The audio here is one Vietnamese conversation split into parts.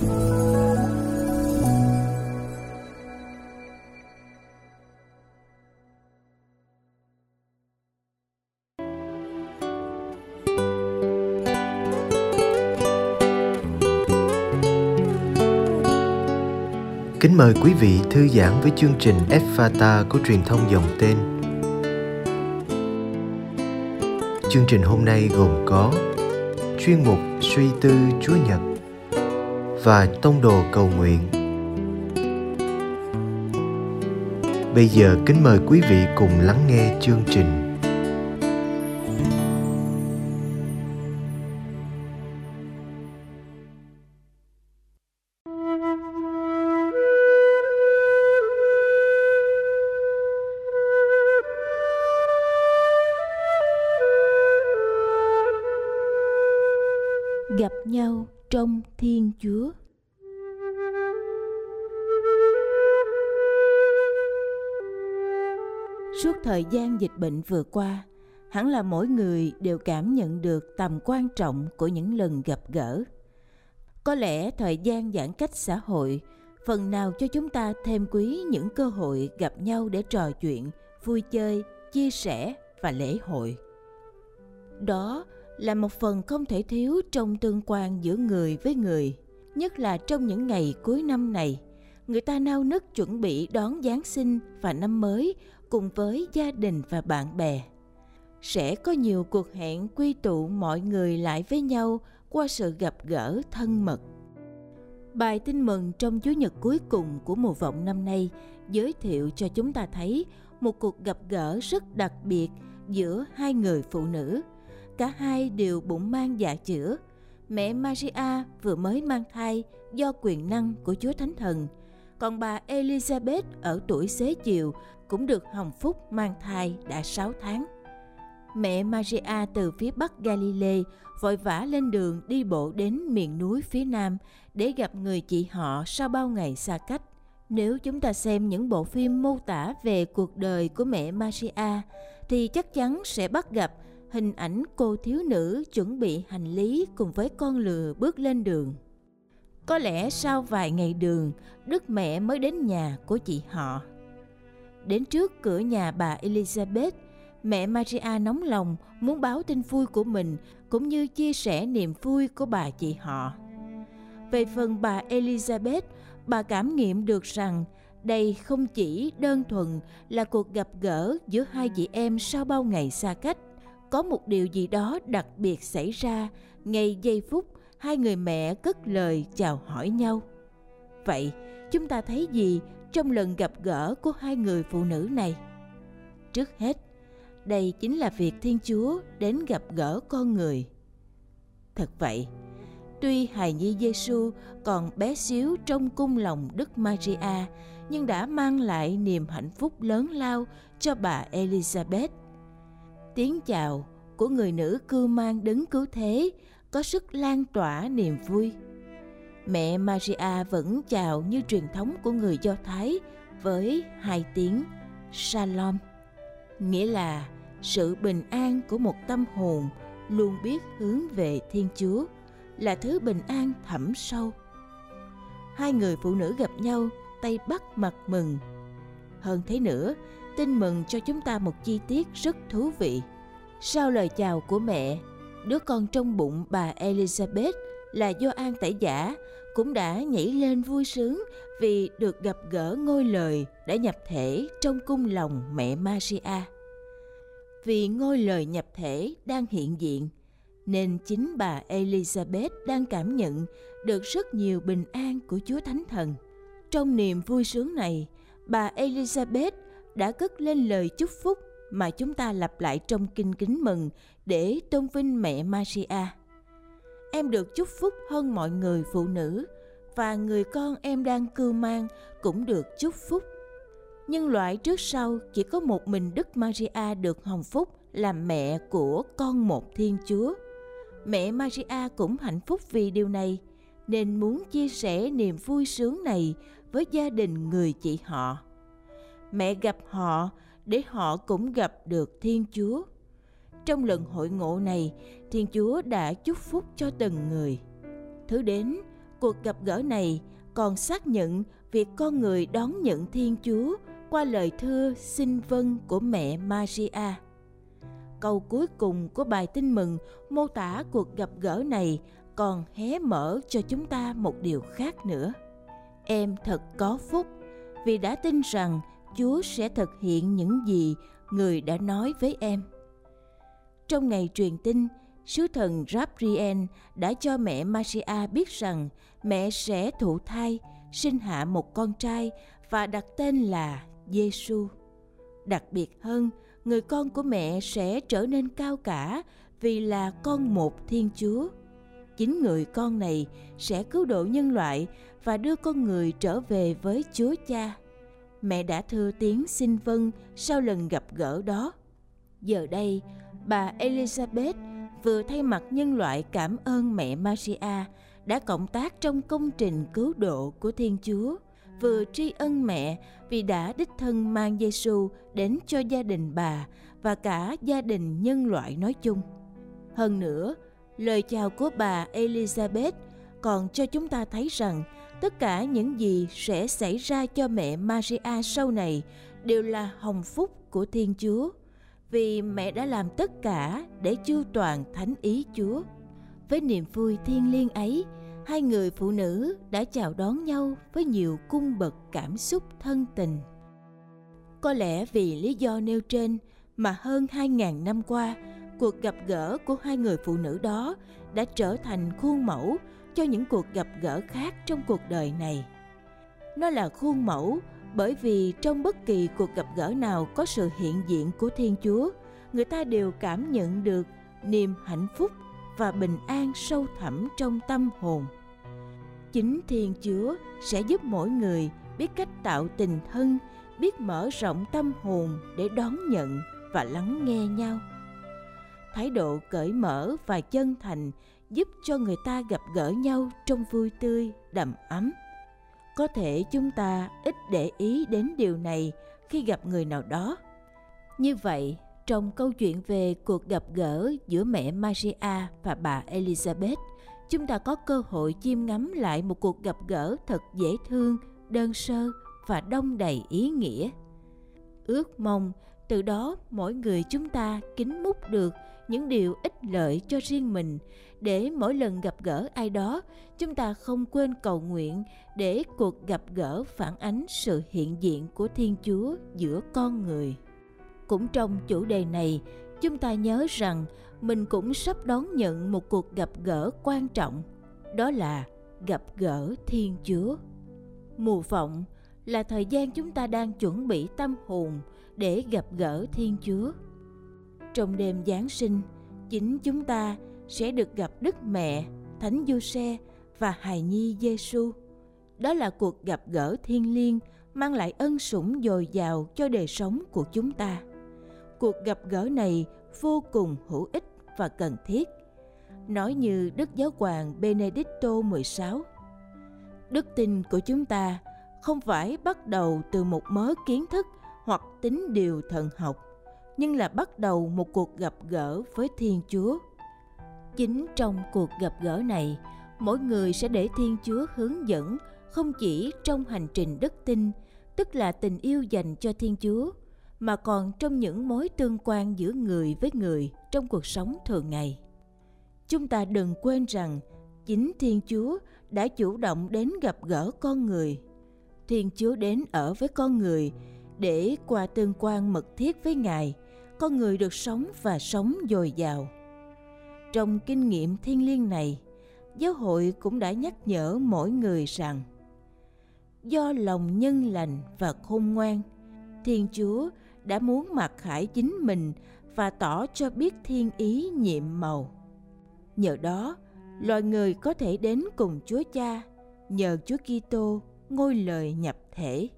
Kính mời quý vị thư giãn với chương trình Fata của truyền thông dòng tên. Chương trình hôm nay gồm có chuyên mục suy tư Chúa Nhật và tông đồ cầu nguyện. Bây giờ kính mời quý vị cùng lắng nghe chương trình. gặp nhau trong Thiên Chúa. Suốt thời gian dịch bệnh vừa qua, hẳn là mỗi người đều cảm nhận được tầm quan trọng của những lần gặp gỡ. Có lẽ thời gian giãn cách xã hội phần nào cho chúng ta thêm quý những cơ hội gặp nhau để trò chuyện, vui chơi, chia sẻ và lễ hội. Đó là một phần không thể thiếu trong tương quan giữa người với người, nhất là trong những ngày cuối năm này. Người ta nao nức chuẩn bị đón Giáng sinh và năm mới cùng với gia đình và bạn bè. Sẽ có nhiều cuộc hẹn quy tụ mọi người lại với nhau qua sự gặp gỡ thân mật. Bài tin mừng trong Chúa Nhật cuối cùng của mùa vọng năm nay giới thiệu cho chúng ta thấy một cuộc gặp gỡ rất đặc biệt giữa hai người phụ nữ – Cả hai đều bụng mang dạ chữa. Mẹ Maria vừa mới mang thai do quyền năng của Chúa Thánh Thần. Còn bà Elizabeth ở tuổi xế chiều cũng được hồng phúc mang thai đã 6 tháng. Mẹ Maria từ phía bắc Galilee vội vã lên đường đi bộ đến miền núi phía nam để gặp người chị họ sau bao ngày xa cách. Nếu chúng ta xem những bộ phim mô tả về cuộc đời của mẹ Maria thì chắc chắn sẽ bắt gặp hình ảnh cô thiếu nữ chuẩn bị hành lý cùng với con lừa bước lên đường. Có lẽ sau vài ngày đường, Đức Mẹ mới đến nhà của chị họ. Đến trước cửa nhà bà Elizabeth, mẹ Maria nóng lòng muốn báo tin vui của mình cũng như chia sẻ niềm vui của bà chị họ. Về phần bà Elizabeth, bà cảm nghiệm được rằng đây không chỉ đơn thuần là cuộc gặp gỡ giữa hai chị em sau bao ngày xa cách có một điều gì đó đặc biệt xảy ra ngay giây phút hai người mẹ cất lời chào hỏi nhau. Vậy, chúng ta thấy gì trong lần gặp gỡ của hai người phụ nữ này? Trước hết, đây chính là việc Thiên Chúa đến gặp gỡ con người. Thật vậy, tuy hài nhi Giêsu còn bé xíu trong cung lòng Đức Maria, nhưng đã mang lại niềm hạnh phúc lớn lao cho bà Elizabeth tiếng chào của người nữ cư mang đứng cứu thế có sức lan tỏa niềm vui. Mẹ Maria vẫn chào như truyền thống của người Do Thái với hai tiếng Shalom, nghĩa là sự bình an của một tâm hồn luôn biết hướng về Thiên Chúa là thứ bình an thẳm sâu. Hai người phụ nữ gặp nhau tay bắt mặt mừng. Hơn thế nữa, tin mừng cho chúng ta một chi tiết rất thú vị. Sau lời chào của mẹ, đứa con trong bụng bà Elizabeth là Gioan Tẩy Giả cũng đã nhảy lên vui sướng vì được gặp gỡ ngôi lời đã nhập thể trong cung lòng mẹ Maria. Vì ngôi lời nhập thể đang hiện diện, nên chính bà Elizabeth đang cảm nhận được rất nhiều bình an của Chúa Thánh Thần. Trong niềm vui sướng này, bà Elizabeth đã cất lên lời chúc phúc mà chúng ta lặp lại trong kinh kính mừng để tôn vinh mẹ Maria. Em được chúc phúc hơn mọi người phụ nữ và người con em đang cưu mang cũng được chúc phúc. Nhưng loại trước sau chỉ có một mình Đức Maria được hồng phúc làm mẹ của con một Thiên Chúa. Mẹ Maria cũng hạnh phúc vì điều này, nên muốn chia sẻ niềm vui sướng này với gia đình người chị họ. Mẹ gặp họ để họ cũng gặp được Thiên Chúa. Trong lần hội ngộ này, Thiên Chúa đã chúc phúc cho từng người. Thứ đến Cuộc gặp gỡ này còn xác nhận việc con người đón nhận Thiên Chúa qua lời thưa xin vâng của mẹ Maria. Câu cuối cùng của bài tin mừng mô tả cuộc gặp gỡ này còn hé mở cho chúng ta một điều khác nữa. Em thật có phúc vì đã tin rằng Chúa sẽ thực hiện những gì người đã nói với em. Trong ngày truyền tin, sứ thần Gabriel đã cho mẹ Maria biết rằng mẹ sẽ thụ thai, sinh hạ một con trai và đặt tên là Giêsu. Đặc biệt hơn, người con của mẹ sẽ trở nên cao cả vì là con một Thiên Chúa. Chính người con này sẽ cứu độ nhân loại và đưa con người trở về với Chúa Cha. Mẹ đã thưa tiếng xin vâng sau lần gặp gỡ đó. Giờ đây, bà Elizabeth vừa thay mặt nhân loại cảm ơn mẹ Maria đã cộng tác trong công trình cứu độ của Thiên Chúa, vừa tri ân mẹ vì đã đích thân mang Giêsu đến cho gia đình bà và cả gia đình nhân loại nói chung. Hơn nữa, lời chào của bà Elizabeth còn cho chúng ta thấy rằng tất cả những gì sẽ xảy ra cho mẹ Maria sau này đều là hồng phúc của Thiên Chúa vì mẹ đã làm tất cả để chu toàn thánh ý Chúa. Với niềm vui thiêng liêng ấy, hai người phụ nữ đã chào đón nhau với nhiều cung bậc cảm xúc thân tình. Có lẽ vì lý do nêu trên mà hơn 2.000 năm qua, cuộc gặp gỡ của hai người phụ nữ đó đã trở thành khuôn mẫu cho những cuộc gặp gỡ khác trong cuộc đời này. Nó là khuôn mẫu bởi vì trong bất kỳ cuộc gặp gỡ nào có sự hiện diện của Thiên Chúa, người ta đều cảm nhận được niềm hạnh phúc và bình an sâu thẳm trong tâm hồn. Chính Thiên Chúa sẽ giúp mỗi người biết cách tạo tình thân, biết mở rộng tâm hồn để đón nhận và lắng nghe nhau. Thái độ cởi mở và chân thành giúp cho người ta gặp gỡ nhau trong vui tươi, đầm ấm có thể chúng ta ít để ý đến điều này khi gặp người nào đó như vậy trong câu chuyện về cuộc gặp gỡ giữa mẹ Maria và bà Elizabeth, chúng ta có cơ hội chiêm ngắm lại một cuộc gặp gỡ thật dễ thương, đơn sơ và đông đầy ý nghĩa. Ước mong từ đó mỗi người chúng ta kính múc được những điều ích lợi cho riêng mình. Để mỗi lần gặp gỡ ai đó, chúng ta không quên cầu nguyện để cuộc gặp gỡ phản ánh sự hiện diện của thiên chúa giữa con người. Cũng trong chủ đề này, chúng ta nhớ rằng mình cũng sắp đón nhận một cuộc gặp gỡ quan trọng, đó là gặp gỡ thiên chúa. Mùa vọng là thời gian chúng ta đang chuẩn bị tâm hồn để gặp gỡ Thiên Chúa. Trong đêm Giáng sinh, chính chúng ta sẽ được gặp Đức Mẹ, Thánh Giuse và hài nhi Giêsu. Đó là cuộc gặp gỡ thiêng liêng mang lại ân sủng dồi dào cho đời sống của chúng ta. Cuộc gặp gỡ này vô cùng hữu ích và cần thiết. Nói như Đức Giáo hoàng Benedicto XVI, đức tin của chúng ta không phải bắt đầu từ một mớ kiến thức hoặc tính điều thần học nhưng là bắt đầu một cuộc gặp gỡ với thiên chúa. Chính trong cuộc gặp gỡ này mỗi người sẽ để thiên chúa hướng dẫn không chỉ trong hành trình đức tin tức là tình yêu dành cho thiên chúa mà còn trong những mối tương quan giữa người với người trong cuộc sống thường ngày. Chúng ta đừng quên rằng chính thiên chúa đã chủ động đến gặp gỡ con người. Thiên Chúa đến ở với con người để qua tương quan mật thiết với Ngài, con người được sống và sống dồi dào. Trong kinh nghiệm thiên liêng này, giáo hội cũng đã nhắc nhở mỗi người rằng do lòng nhân lành và khôn ngoan, Thiên Chúa đã muốn mặc khải chính mình và tỏ cho biết thiên ý nhiệm màu. Nhờ đó, loài người có thể đến cùng Chúa Cha nhờ Chúa Kitô ngôi lời nhập thể.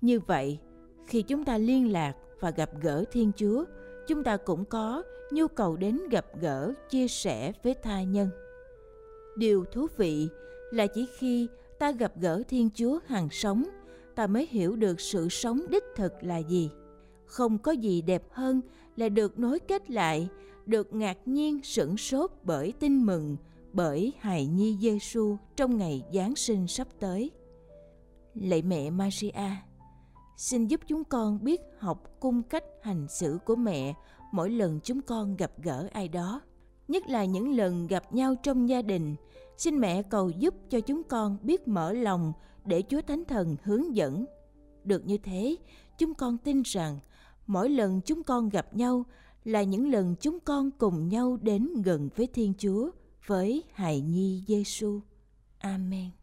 Như vậy, khi chúng ta liên lạc và gặp gỡ Thiên Chúa, chúng ta cũng có nhu cầu đến gặp gỡ, chia sẻ với tha nhân. Điều thú vị là chỉ khi ta gặp gỡ Thiên Chúa hàng sống, ta mới hiểu được sự sống đích thực là gì. Không có gì đẹp hơn là được nối kết lại, được ngạc nhiên sửng sốt bởi tin mừng, bởi hài nhi Giêsu trong ngày Giáng sinh sắp tới. Lạy mẹ Maria, xin giúp chúng con biết học cung cách hành xử của mẹ mỗi lần chúng con gặp gỡ ai đó, nhất là những lần gặp nhau trong gia đình. Xin mẹ cầu giúp cho chúng con biết mở lòng để Chúa Thánh Thần hướng dẫn. Được như thế, chúng con tin rằng mỗi lần chúng con gặp nhau là những lần chúng con cùng nhau đến gần với Thiên Chúa với hài nhi Giêsu. Amen.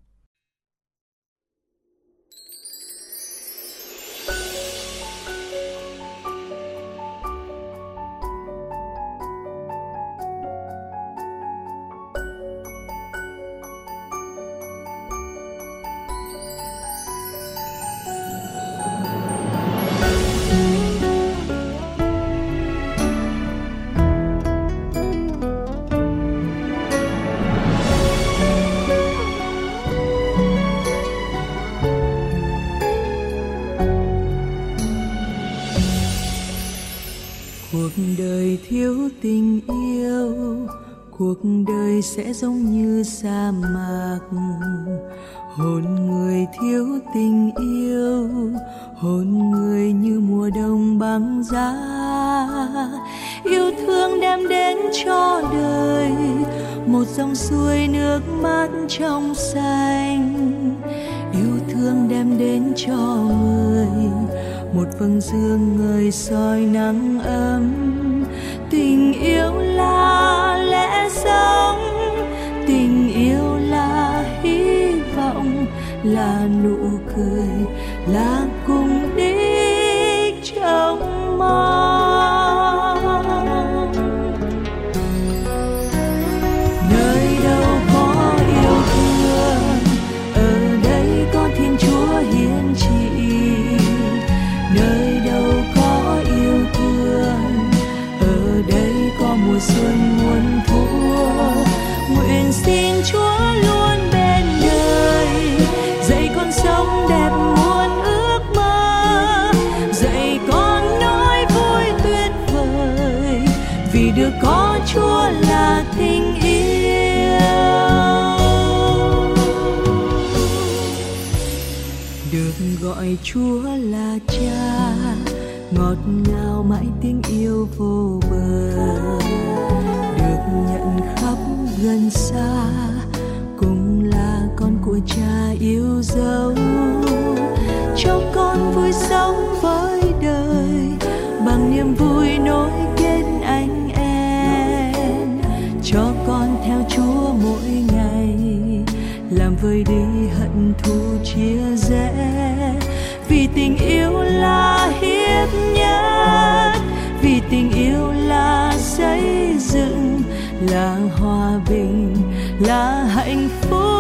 Sẽ giống như sa mạc. Hồn người thiếu tình yêu, hồn người như mùa đông băng giá. Yêu thương đem đến cho đời, một dòng suối nước mát trong xanh. Yêu thương đem đến cho người, một vầng dương người soi nắng ấm. Là nụ cười lãng gọi chúa là cha, ngọt ngào mãi tiếng yêu vô bờ. Được nhận khắp gần xa cùng là con của cha yêu dấu. Cho con vui sống với đời, bằng niềm vui nối kết anh em. Cho con theo chúa mỗi ngày, làm vơi đi hận thù chia rẽ yêu hiếp nhất. Vì tình yêu là xây dựng, là hòa bình, là hạnh phúc.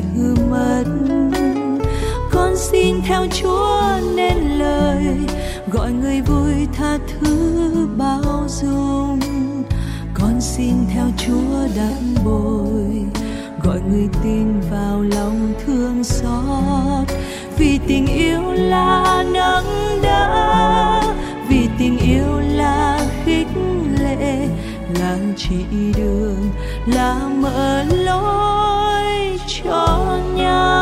Hư mất. Con xin theo chúa nên lời, gọi người vui tha thứ bao dung. Con xin theo chúa đắm bồi, gọi người tin vào lòng thương xót. Vì tình yêu là nâng đỡ, vì tình yêu là khích lệ. Là chỉ đường, là mở lối cho nhau.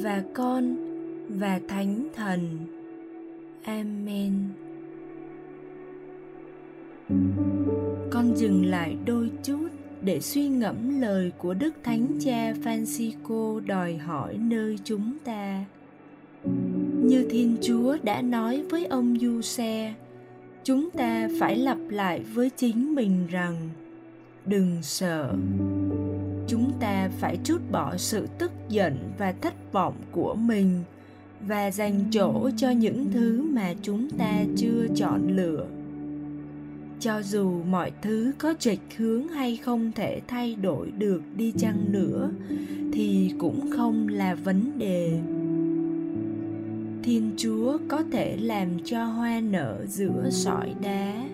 và Con và Thánh Thần. Amen. Con dừng lại đôi chút để suy ngẫm lời của Đức Thánh Cha Francisco đòi hỏi nơi chúng ta. Như Thiên Chúa đã nói với ông Du Xe, chúng ta phải lặp lại với chính mình rằng đừng sợ phải trút bỏ sự tức giận và thất vọng của mình và dành chỗ cho những thứ mà chúng ta chưa chọn lựa. Cho dù mọi thứ có trịch hướng hay không thể thay đổi được đi chăng nữa, thì cũng không là vấn đề. Thiên chúa có thể làm cho hoa nở giữa sỏi đá.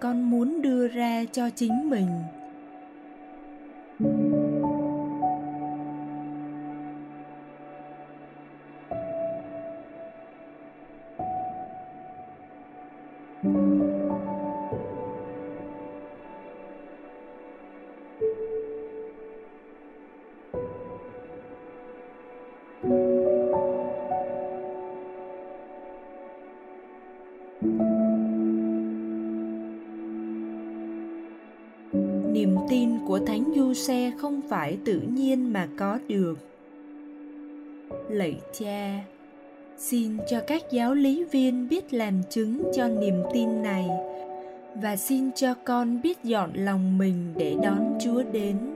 Con muốn đưa ra cho chính mình. Xe không phải tự nhiên mà có được. Lạy cha, xin cho các giáo lý viên biết làm chứng cho niềm tin này và xin cho con biết dọn lòng mình để đón chúa đến.